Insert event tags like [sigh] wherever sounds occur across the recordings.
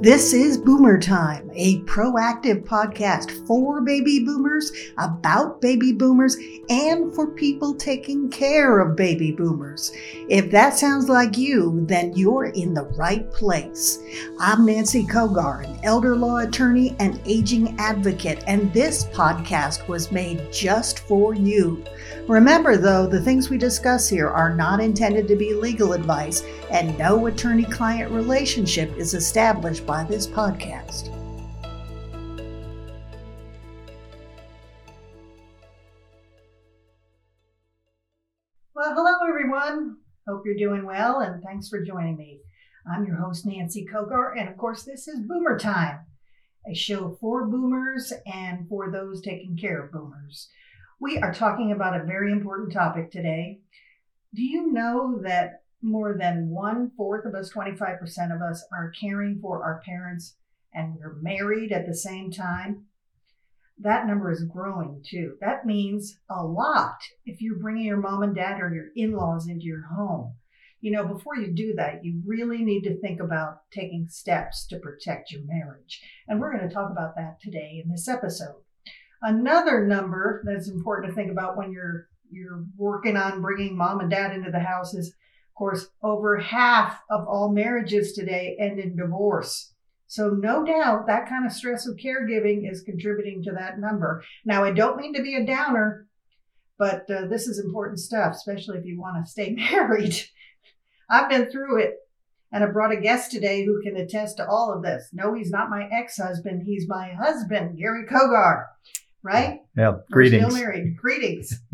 This is Boomer Time, a proactive podcast for baby boomers, about baby boomers, and for people taking care of baby boomers. If that sounds like you, then you're in the right place. I'm Nancy Cogar, an elder law attorney and aging advocate, and this podcast was made just for you. Remember, though, the things we discuss here are not intended to be legal advice, and no attorney client relationship is established by this podcast. Well, hello, everyone. Hope you're doing well, and thanks for joining me. I'm your host, Nancy Cogar, and of course, this is Boomer Time, a show for boomers and for those taking care of boomers. We are talking about a very important topic today. Do you know that more than one fourth of us, 25% of us, are caring for our parents and we're married at the same time? That number is growing too. That means a lot if you're bringing your mom and dad or your in laws into your home. You know, before you do that, you really need to think about taking steps to protect your marriage. And we're going to talk about that today in this episode. Another number that's important to think about when you're you're working on bringing mom and dad into the house is, course, over half of all marriages today end in divorce. So no doubt that kind of stress of caregiving is contributing to that number. Now, I don't mean to be a downer, but uh, this is important stuff, especially if you want to stay [laughs] married. I've been through it and I brought a guest today who can attest to all of this. No, he's not my ex-husband. He's my husband, Gary Cogar right? Yeah. Greetings. We're still married. Greetings. [laughs]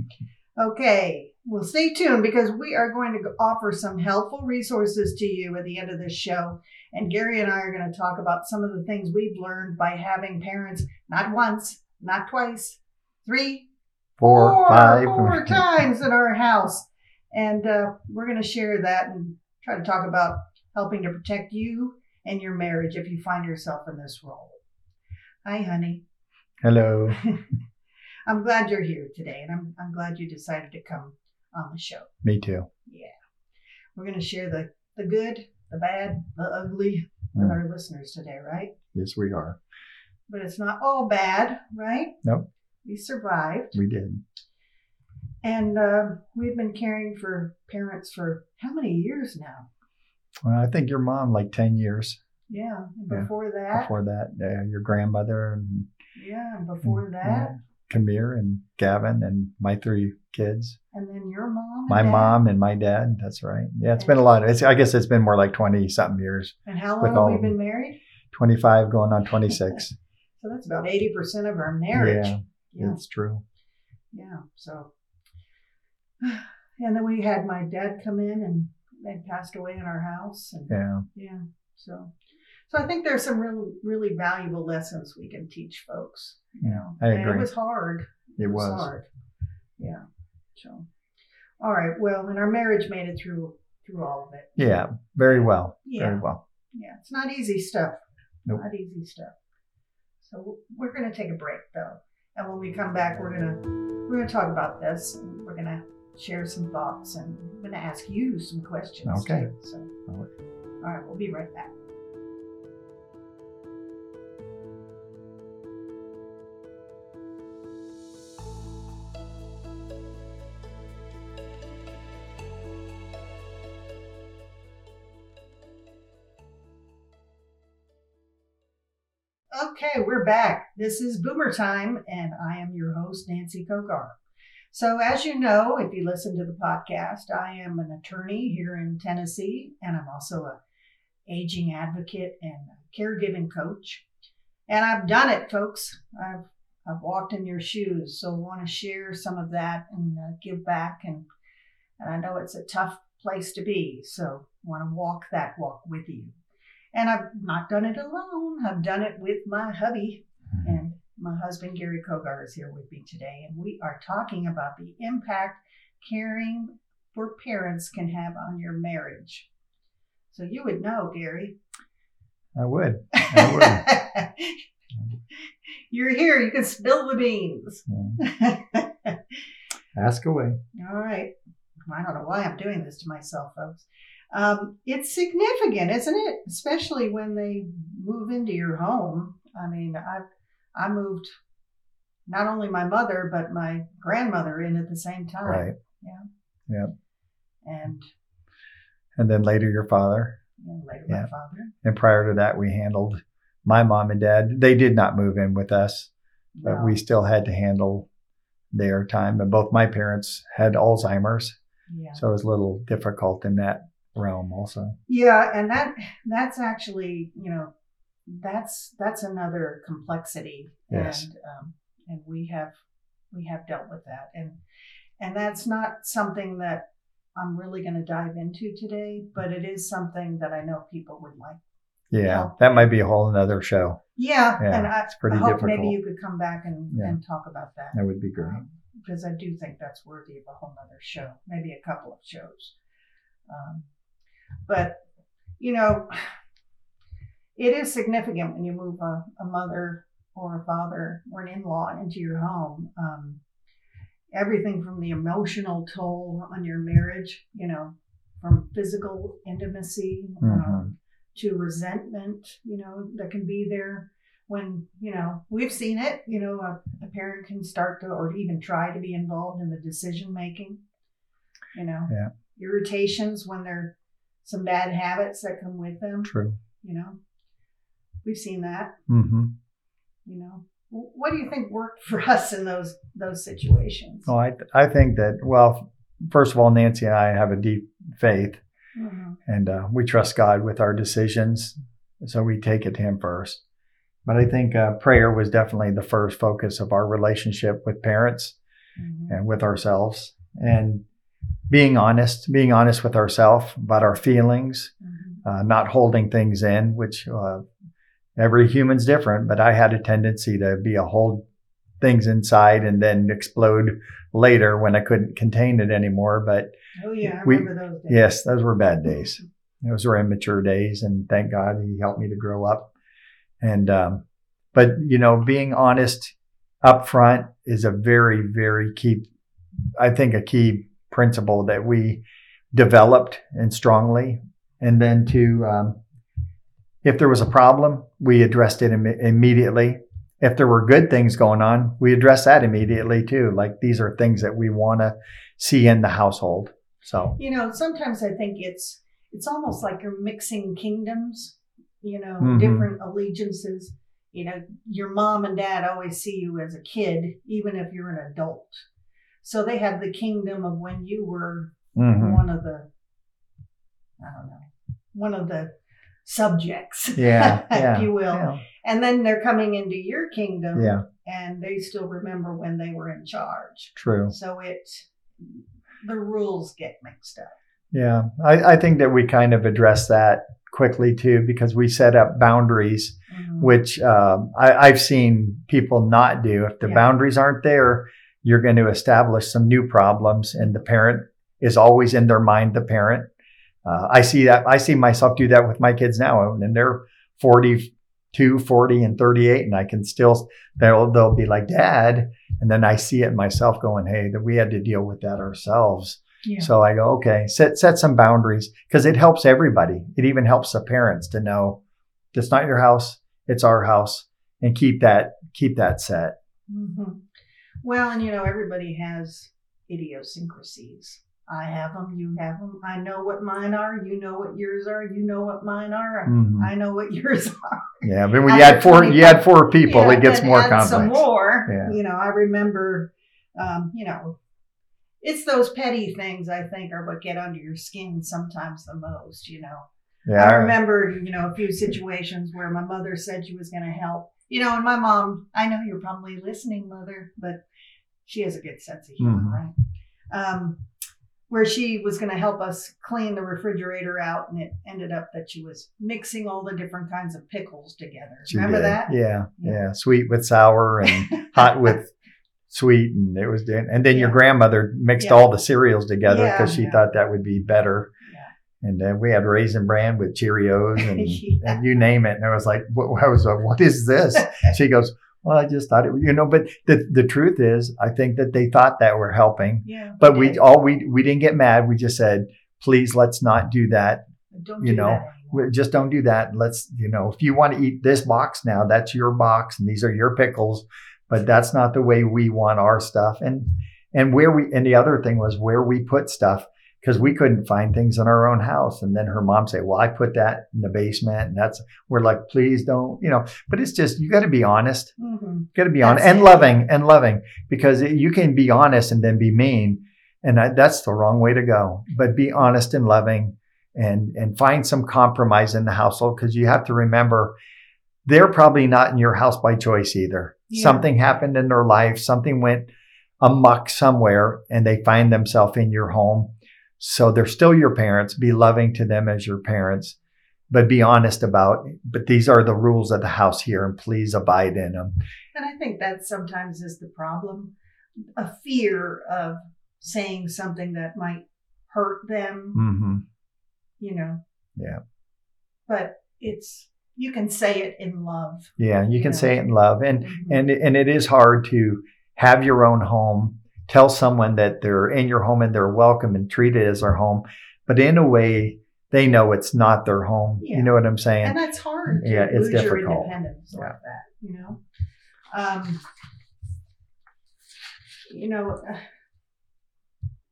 Okay. Well, stay tuned because we are going to offer some helpful resources to you at the end of this show. And Gary and I are going to talk about some of the things we've learned by having parents not once, not twice, three, four, four five, four [laughs] times in our house. And uh, we're going to share that and try to talk about helping to protect you and your marriage if you find yourself in this role. Hi, honey. Hello. [laughs] I'm glad you're here today, and I'm, I'm glad you decided to come on the show. Me too. Yeah. We're going to share the, the good, the bad, the ugly with Mm. our listeners today, right? Yes, we are. But it's not all bad, right? Nope. We survived. We did. And uh, we've been caring for parents for how many years now? Well, I think your mom, like 10 years Yeah. And Yeah, before that, before that, uh, your grandmother and yeah, and before that, yeah, Camille and Gavin and my three kids. and then your mom. and My dad. mom and my dad. That's right. Yeah, it's been a lot. It's, I guess it's been more like 20 something years. And how long with have we been married? 25 going on [laughs] 26. So that's about 80% of our marriage. Yeah, Yeah. it's true. Yeah. So, [sighs] and then we had my dad come in and they passed away in our house. And Yeah. yeah. So, so I think there's some really, really valuable lessons we can teach folks. You know, I and it was hard. It was. hard. Yeah. So, all right. Well, and our marriage made it through through all of it. Yeah, very well. Yeah. Very well. Yeah. It's not easy stuff. Nope. Not easy stuff. So we're gonna take a break though, and when we come back, we're gonna we're gonna talk about this. And we're gonna share some thoughts, and I'm gonna ask you some questions. Okay. Too, so, all right, we'll be right back. Okay, we're back. This is Boomer Time, and I am your host, Nancy Cogar. So, as you know, if you listen to the podcast, I am an attorney here in Tennessee, and I'm also a aging advocate and caregiving coach. And I've done it, folks. I've I've walked in your shoes, so I want to share some of that and uh, give back. And, and I know it's a tough place to be, so I want to walk that walk with you. And I've not done it alone. I've done it with my hubby, mm-hmm. and my husband Gary Cogar is here with me today, and we are talking about the impact caring for parents can have on your marriage. So you would know, Gary. I would. [laughs] I You're here. You can spill the beans. [laughs] Ask away. All right. I don't know why I'm doing this to myself, folks. Um, it's significant, isn't it? Especially when they move into your home. I mean, I I moved not only my mother but my grandmother in at the same time. Right. Yeah. Yeah. And And then later your father. know, later Yeah. my father. And prior to that, we handled my mom and dad. They did not move in with us, but No. we still had to handle their time. And both my parents had Alzheimer's, yeah. so it was a little difficult in that realm also. Yeah, and that that's actually you know that's that's another complexity, Yes. and um, and we have we have dealt with that, and and that's not something that I'm really going to dive into today, but it is something that I know people would like. Yeah, Yeah. that might be a whole another show. Yeah, Yeah, and I, it's pretty I hope difficult. maybe you could come back and, Yeah. and talk about that. That would be great. Um, because I do think that's worthy of a whole other show, maybe a couple of shows. Um, but you know, it is significant when you move a, a mother or a father or an in-law into your home. Um, everything from the emotional toll on your marriage, you know, from physical intimacy um, to resentment, you know, that can be there when, you know, we've seen it, you know, a, a parent can start to or even try to be involved in the decision making, you know, Yeah. irritations when there are some bad habits that come with them, True. you know. We've seen that, hmm you know. What do you think worked for [laughs] us in those those situations? Well, I I think that well, first of all, Nancy and I have a deep faith, Mhm. and uh, we trust God with our decisions, so we take it to Him first. But I think uh, prayer was definitely the first focus of our relationship with parents Mhm. and with ourselves, and being honest, being honest with ourselves about our feelings, Mhm. uh, not holding things in, which uh, every human's different, but I had a tendency to be a hold things inside and then explode later when I couldn't contain it anymore. But Oh yeah, we- remember those days. yes, those were bad days. Those were immature days, and thank God He helped me to grow up. And um, but you know, being honest up front is a very, very key. I think a key principle that we developed and strongly. And then to, um, if there was a problem, we addressed it Im- immediately. If there were good things going on, we addressed that immediately too. Like these are things that we want to see in the household. So You know, sometimes I think it's it's almost like you're mixing kingdoms, you know, Mhm. different allegiances. You know, your mom and dad always see you as a kid, even if you're an adult. So they have the kingdom of when you were mhm. one of the I don't know, one of the subjects, [laughs] yeah, if you will. yeah, And then they're coming into your kingdom yeah, and they still remember when they were in charge. true. So it the rules get mixed up. Yeah, I, I think that we kind of address that quickly too because we set up boundaries, Mhm. which um, I, I've seen people not do. If the Yeah. boundaries aren't there, you're going to establish some new problems, and the parent is always in their mind. The parent, uh, I see that. I see myself do that with my kids now, and they're 42, 40, and 38, and I can still they'll they'll be like, "Dad," and then I see it myself going, "Hey, that we had to deal with that ourselves." Yeah. So I go, okay, set set some boundaries because it helps everybody. It even helps the parents to know it's not your house, it's our house, and keep that keep that set. hmm Well, and you know, everybody has idiosyncrasies. I have them, you have them. I know what mine are, you know what yours are, you know what mine are, Mhm. I know what [laughs] yours are. Yeah, but when you add four, you 25 add four people, Yeah, it gets more complex. Some more. Yeah. You know, I remember, um, you know, it's those petty things I think are what get under your skin sometimes the most. You know, Yeah, I remember, you know, a few situations where my mother said she was going to help. You know, and my mom, I know you're probably listening, mother, but she has a good sense of humor, Mhm. right? Um, where she was going to help us clean the refrigerator out, and it ended up that she was mixing all the different kinds of pickles together. she Remember did. that? Yeah, Yeah. yeah, sweet with sour and hot with [laughs] sweet, and it was. And then your grandmother mixed Yeah. all the cereals together because Yeah, she yeah. thought that would be better. Yeah. And then we had raisin bran with Cheerios [laughs] and, Yeah. and you name it. And I was like, what, I was like, what is this? [laughs] she goes, well, I just thought it, you know, but the, the truth is, I think that they thought that we're helping, Yeah. but we did. all, we, we didn't get mad. We just said, please let's not do that. Don't You do know, that. We- Just don't do that. Let's, you know, if you want to eat this box now, that's your box and these are your pickles, but that's not the way we want our stuff. And, and where we, and the other thing was where we put stuff because we couldn't find things in our own house. And then her mom say, well, I put that in the basement and that's, we're like, please don't, you know, but it's just, you got to be honest. Mhm. Got to be honest and it. loving and loving because you can be honest and then be mean, and that, that's the wrong way to go. But be honest and loving, and and find some compromise in the household because you have to remember they're probably not in your house by choice either. Yeah. Something happened in their life, something went amuck somewhere, and they find themselves in your home. So they're still your parents. Be loving to them as your parents. But be honest about, but these are the rules of the house here, and please abide in them. And I think that sometimes is the problem a fear of saying something that might hurt them, hmm you know. Yeah. But it's, you can say it in love. Yeah, you can say it in love, and Mhm. and and it is hard to have your own home. Tell someone that they're in your home and they're welcome and treat it as their home, but in a way they know it's not their home. Yeah. You know what I'm saying? and that's hard Yeah, it's difficult. independence Yeah. like that, you know. Um, you know,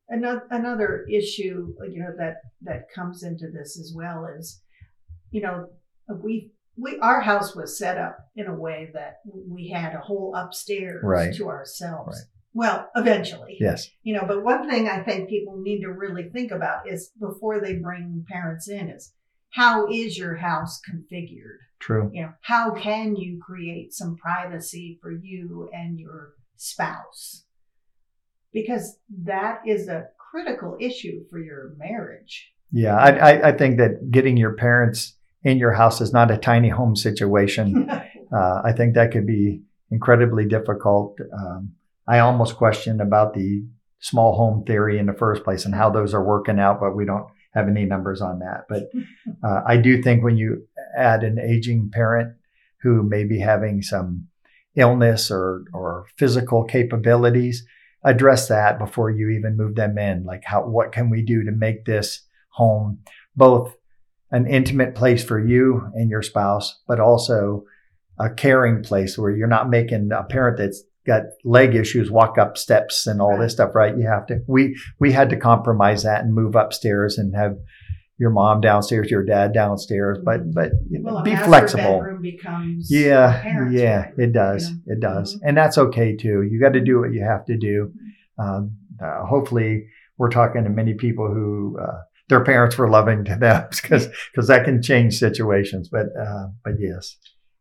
another another issue, you know, that that comes into this as well is, you know, we we our house was set up in a way that we had a whole upstairs Right. to ourselves. Right. Well, eventually, yes. you know but one thing i think people need to really think about is before they bring parents in is how is your house configured True. you know how can you create some privacy for you and your spouse because that is a critical issue for your marriage Yeah, I, I I think that getting your parents in your house is not a tiny home situation. [laughs] uh, I think that could be incredibly difficult. Um, I almost question about the small home theory in the first place and how those are working out, but we don't have any numbers on that. But [laughs] uh, I do think when you add an aging parent who may be having some illness or or physical capabilities, address that before you even move them in. Like how what can we do to make this home both an intimate place for you and your spouse, but also a caring place where you're not making a parent that's got leg issues walk up steps and all this stuff, right? You have to. We we had to compromise that and move upstairs and have your mom downstairs, your dad downstairs, but but well be flexible. Yeah, yeah, bedroom, it does, know? it does, Mhm. and that's okay too. You got to do what you have to do. Mm-hmm. Um, uh, hopefully, we're talking to many people who uh, their parents were loving to them [laughs] because because that can change situations. But uh, but yes,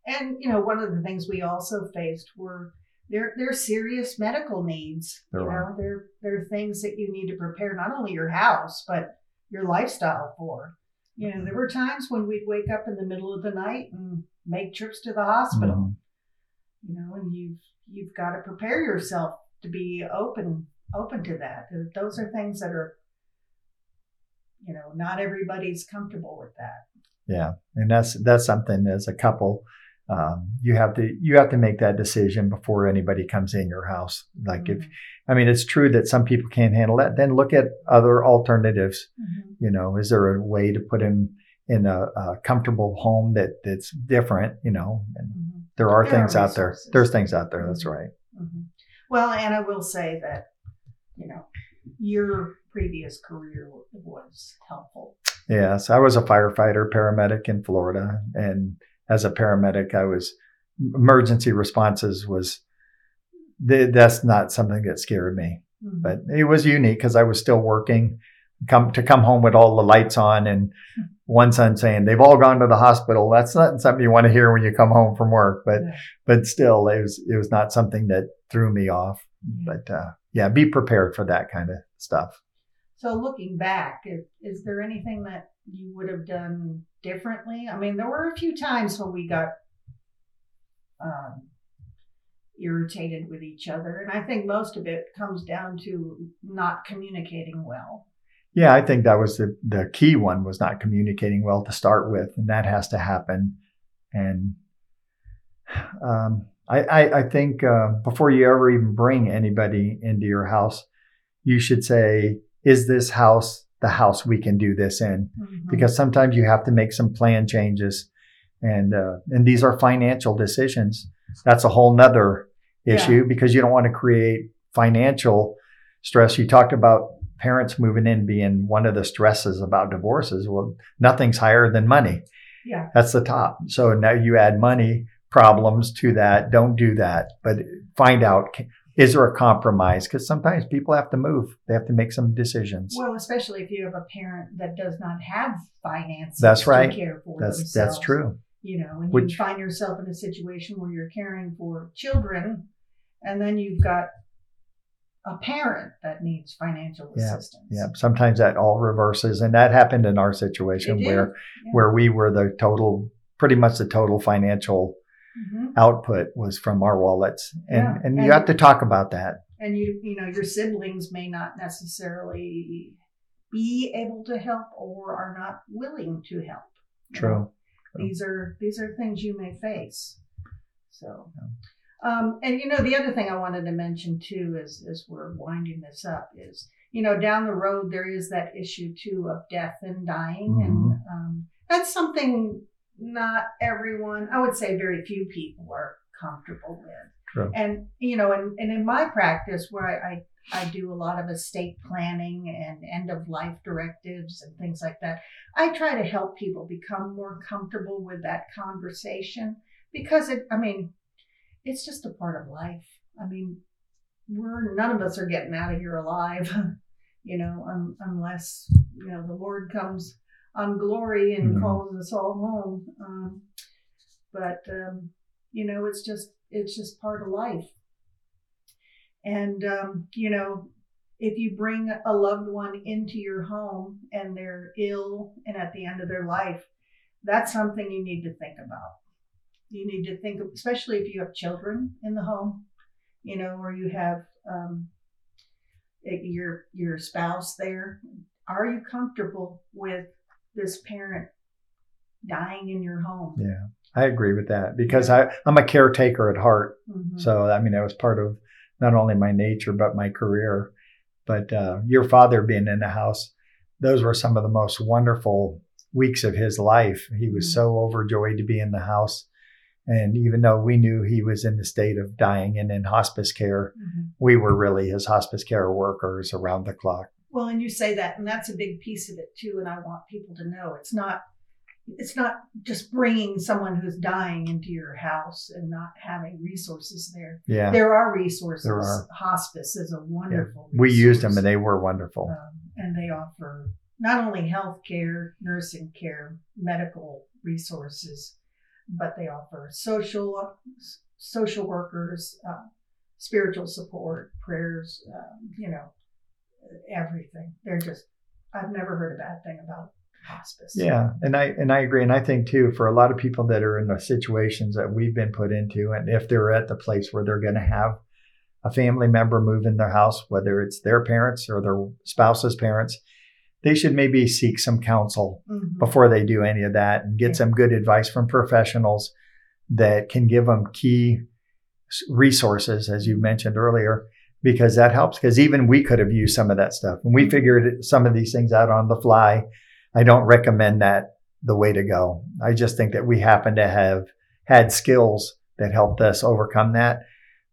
And you know, one of the things we also faced were there there are serious medical needs. There you know, they're are things that you need to prepare not only your house but your lifestyle for. You know, there were times when we'd wake up in the middle of the night and make trips to the hospital. Mhm. You know, and you've you've got to prepare yourself to be open open to that. Those are things that are, you know, not everybody's comfortable with that. yeah, and that's that's something as a couple. Um, you have to you have to make that decision before anybody comes in your house. Like if I mean, it's true that some people can't handle that. Then look at other alternatives. Mhm. You know, is there a way to put him in a, a comfortable home that that's different? You know, and Mhm. there are There are things out there. There's things out there. That's Mhm. right. Mhm. Well, and I will say that, you know, your previous career was helpful. Yes, I was a firefighter, paramedic in Florida, and as a paramedic, I was emergency responses was that's not something that scared me, Mhm. but it was unique because I was still working. Come to come home with all the lights on, and one son saying they've all gone to the hospital. That's not something you want to hear when you come home from work, but Yeah. but still, it was it was not something that threw me off. Yeah. But uh, yeah, be prepared for that kind of stuff. So looking back, is, is there anything that you would have done differently? I mean, there were a few times when we got um, irritated with each other, and I think most of it comes down to not communicating well. Yeah, I think that was the the key one was not communicating well to start with, and that has to happen. And um, I, I I think uh, before you ever even bring anybody into your house, you should say, "Is this house the house we can do this in. Mhm. because sometimes you have to make some plan changes and uh, and these are financial decisions. That's a whole nother Yeah. issue because you don't want to create financial stress. You talked about parents moving in being one of the stresses about divorces. Well nothing's higher than money. Yeah, that's the top. So now you add money problems to that. Don't do that. But find out is there a compromise because sometimes people have to move they have to make some decisions well, especially if you have a parent that does not have finances. That's right. To care for that's themselves. that's true You know, and Which- you find yourself in a situation where you're caring for children, and then you've got a parent that needs financial Yeah, assistance. Yeah, sometimes that all reverses, and that happened in our situation where yeah. where we were the total, pretty much the total financial Mhm. output was from our wallets, and Yeah, and you and- have to talk about that. and you you know your siblings may not necessarily be able to help or are not willing to help True. True. these are these are things you may face so um, and you know the other thing i wanted to mention too is as we're winding this up is you know down the road there is that issue too of death and dying and um, that's something not everyone i would say very few people are comfortable with True. and you know and, and in my practice where I, I i do a lot of estate planning and end of life directives and things like that i try to help people become more comfortable with that conversation because it i mean it's just a part of life i mean we're none of us are getting out of here alive [laughs] you know un, unless you know the lord comes on glory and Mhm. calls us all home. Um, but um, you know it's just it's just part of life. And um, you know if you bring a loved one into your home and they're ill and at the end of their life that's something you need to think about. You need to think especially if you have children in the home you know or you have um, it- your your spouse there. Are you comfortable with this parent dying in your home Yeah, I agree with that because I I'm a caretaker at heart, Mhm. so I mean that was part of not only my nature but my career. But uh, your father being in the house, those were some of the most wonderful weeks of his life. He was Mhm. so overjoyed to be in the house. And even though we knew he was in the state of dying and in hospice care, Mhm. we were really his hospice care workers around the clock. Well, and you say that, and that's a big piece of it too. And I want people to know it's not, it's not just bringing someone who's dying into your house and not having resources there. Yeah, There are resources. There are. Hospice is a wonderful. we used them and they were wonderful. um, and they offer not only health care, nursing care, medical resources, but they offer social social workers, uh, spiritual support, prayers, um, you know, everything. They're just I've never heard a bad thing about hospice. Yeah, and I and I agree, and I think too for a lot of people that are in the situations that we've been put into, and if they're at the place where they're going to have a family member move in their house, whether it's their parents or their spouse's parents, they should maybe seek some counsel Mhm. before they do any of that and get Yeah. some good advice from professionals that can give them key resources, as you mentioned earlier, because that helps. Because even we could have used some of that stuff, and we figured some of these things out on the fly. I don't recommend that the way to go. I just think that we happen to have had skills that helped us overcome that.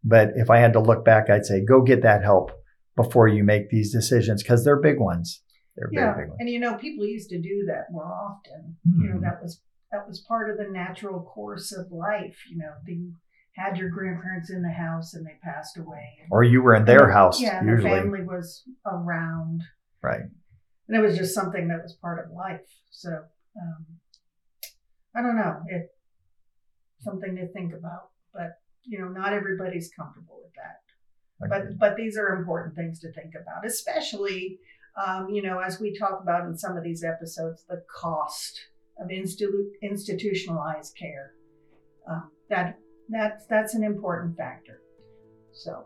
But if I had to look back, I'd say go get that help before you make these decisions because they're big ones. They're Yeah, big ones. and you know, people used to do that more often. You know, Mhm. that was that was part of the natural course of life. You know, you had your grandparents in the house and they passed away. Or you were in their And- house Yeah, usually. the family was around, Right. and it was just something that was part of life. So um, I don't know, it something to think about. But you know, not everybody's comfortable with that. Agreed. but but these are important things to think about especially um, you know as we talk about in some of these episodes the cost of institu- institutionalized care uh, that that's that's an important factor. So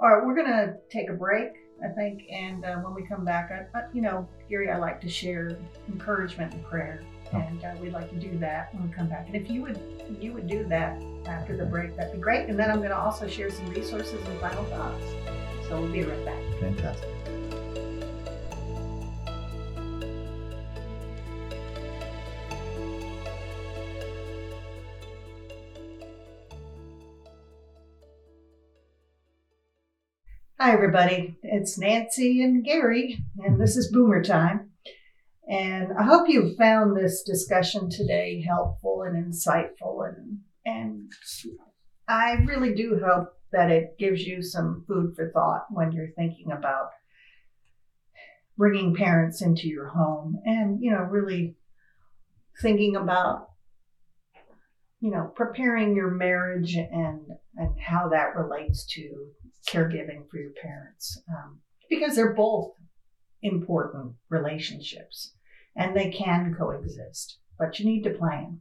all right we're gonna take a break i think and uh, when we come back I, I, you know gary i like to share encouragement and prayer Oh. and uh, we'd like to do that when we come back. And if you would if you would do that after the break that'd be great. And then i'm going to also share some resources and final thoughts. So we'll be right back. Fantastic. Hi, everybody. It's Nancy and Gary, and this is Boomer Time. And I hope you found this discussion today helpful and insightful, and and I really do hope that it gives you some food for thought when you're thinking about bringing parents into your home, and you know, really thinking about you know preparing your marriage and and how that relates to caregiving for your parents um, because they're both important relationships and they can coexist, but you need to plan.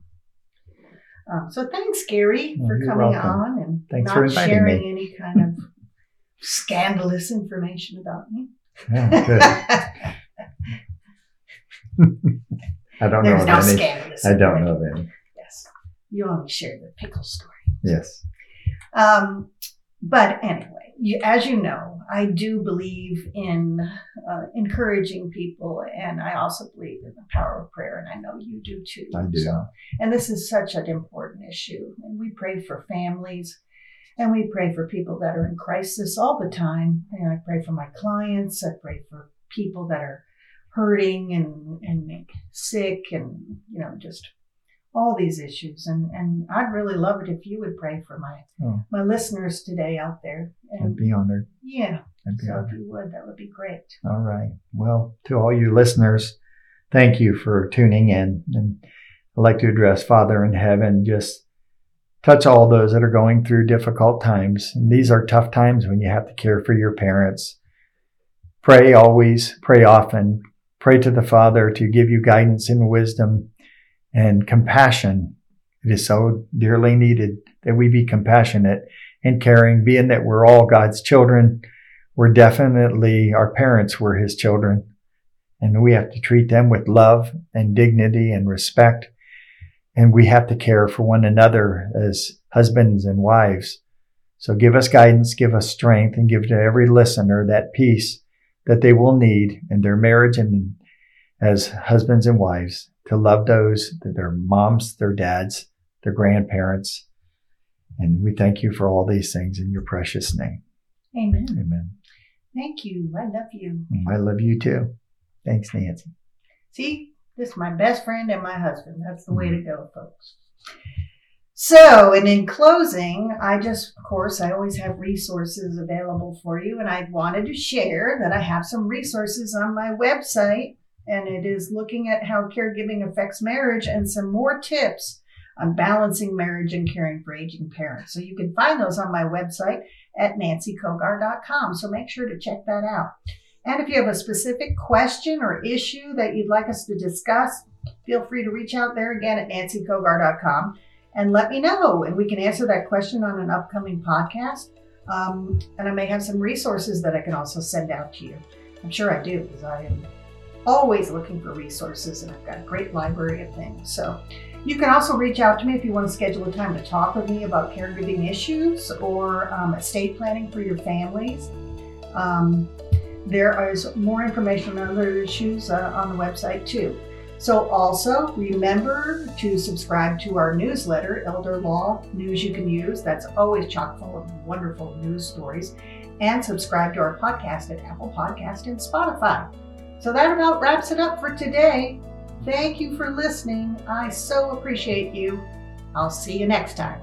Um, so thanks, Gary, Well, for coming welcome. on and Thanks not for sharing me. any kind of scandalous information about me. Yeah. [laughs] I don't There's know no any. scandalous. I don't know any. Yes, you only share the pickle story. Yes. Um, but anyway, as you know, I do believe in uh, encouraging people, and I also believe in the power of prayer, and I know you do too. I do. So, and this is such an important issue, and we pray for families, and we pray for people that are in crisis all the time. And I pray for my clients. I pray for people that are hurting and and sick, and you know just all these issues and and I'd really love it if you would pray for my Oh. my listeners today out there I'd and be honored. yeah I'd be so if you would that would be great All right. Well, to all you listeners, thank you for tuning in. And I'd like to address Father in heaven, just touch all those that are going through difficult times. And these are tough times when you have to care for your parents. Pray always, pray often, pray to the Father to give you guidance and wisdom and compassion. It is so dearly needed that we be compassionate and caring, being that we're all God's children. We're definitely our parents were his children and we have to treat them with love and dignity and respect and we have to care for one another as husbands and wives. So give us guidance give us strength and give to every listener that peace that they will need in their marriage and as husbands and wives to love those their moms their dads their grandparents. And we thank you for all these things in your precious name. Amen. Amen. Thank you. I love you. Mm, I love you too. Thanks, Nancy. see this is my best friend and my husband. That's the way mm-hmm. to go folks. So and in closing I just of course I always have resources available for you and I wanted to share that I have some resources on my website and it is looking at how caregiving affects marriage and some more tips on balancing marriage and caring for aging parents. So you can find those on my website at nancycogar.com. So make sure to check that out. And if you have a specific question or issue that you'd like us to discuss, feel free to reach out there again at nancycogar.com and let me know. And we can answer that question on an upcoming podcast. Um, and I may have some resources that I can also send out to you. I'm sure I do because I am always looking for resources and I've got a great library of things. So you can also reach out to me if you want to schedule a time to talk with me about caregiving issues or um, estate planning for your families. Um, there is more information on other issues uh, on the website too. So also remember to subscribe to our newsletter, Elder Law News You Can Use. That's always chock full of wonderful news stories. And subscribe to our podcast at Apple Podcast and Spotify. So that about wraps it up for today. Thank you for listening. I so appreciate you. I'll see you next time.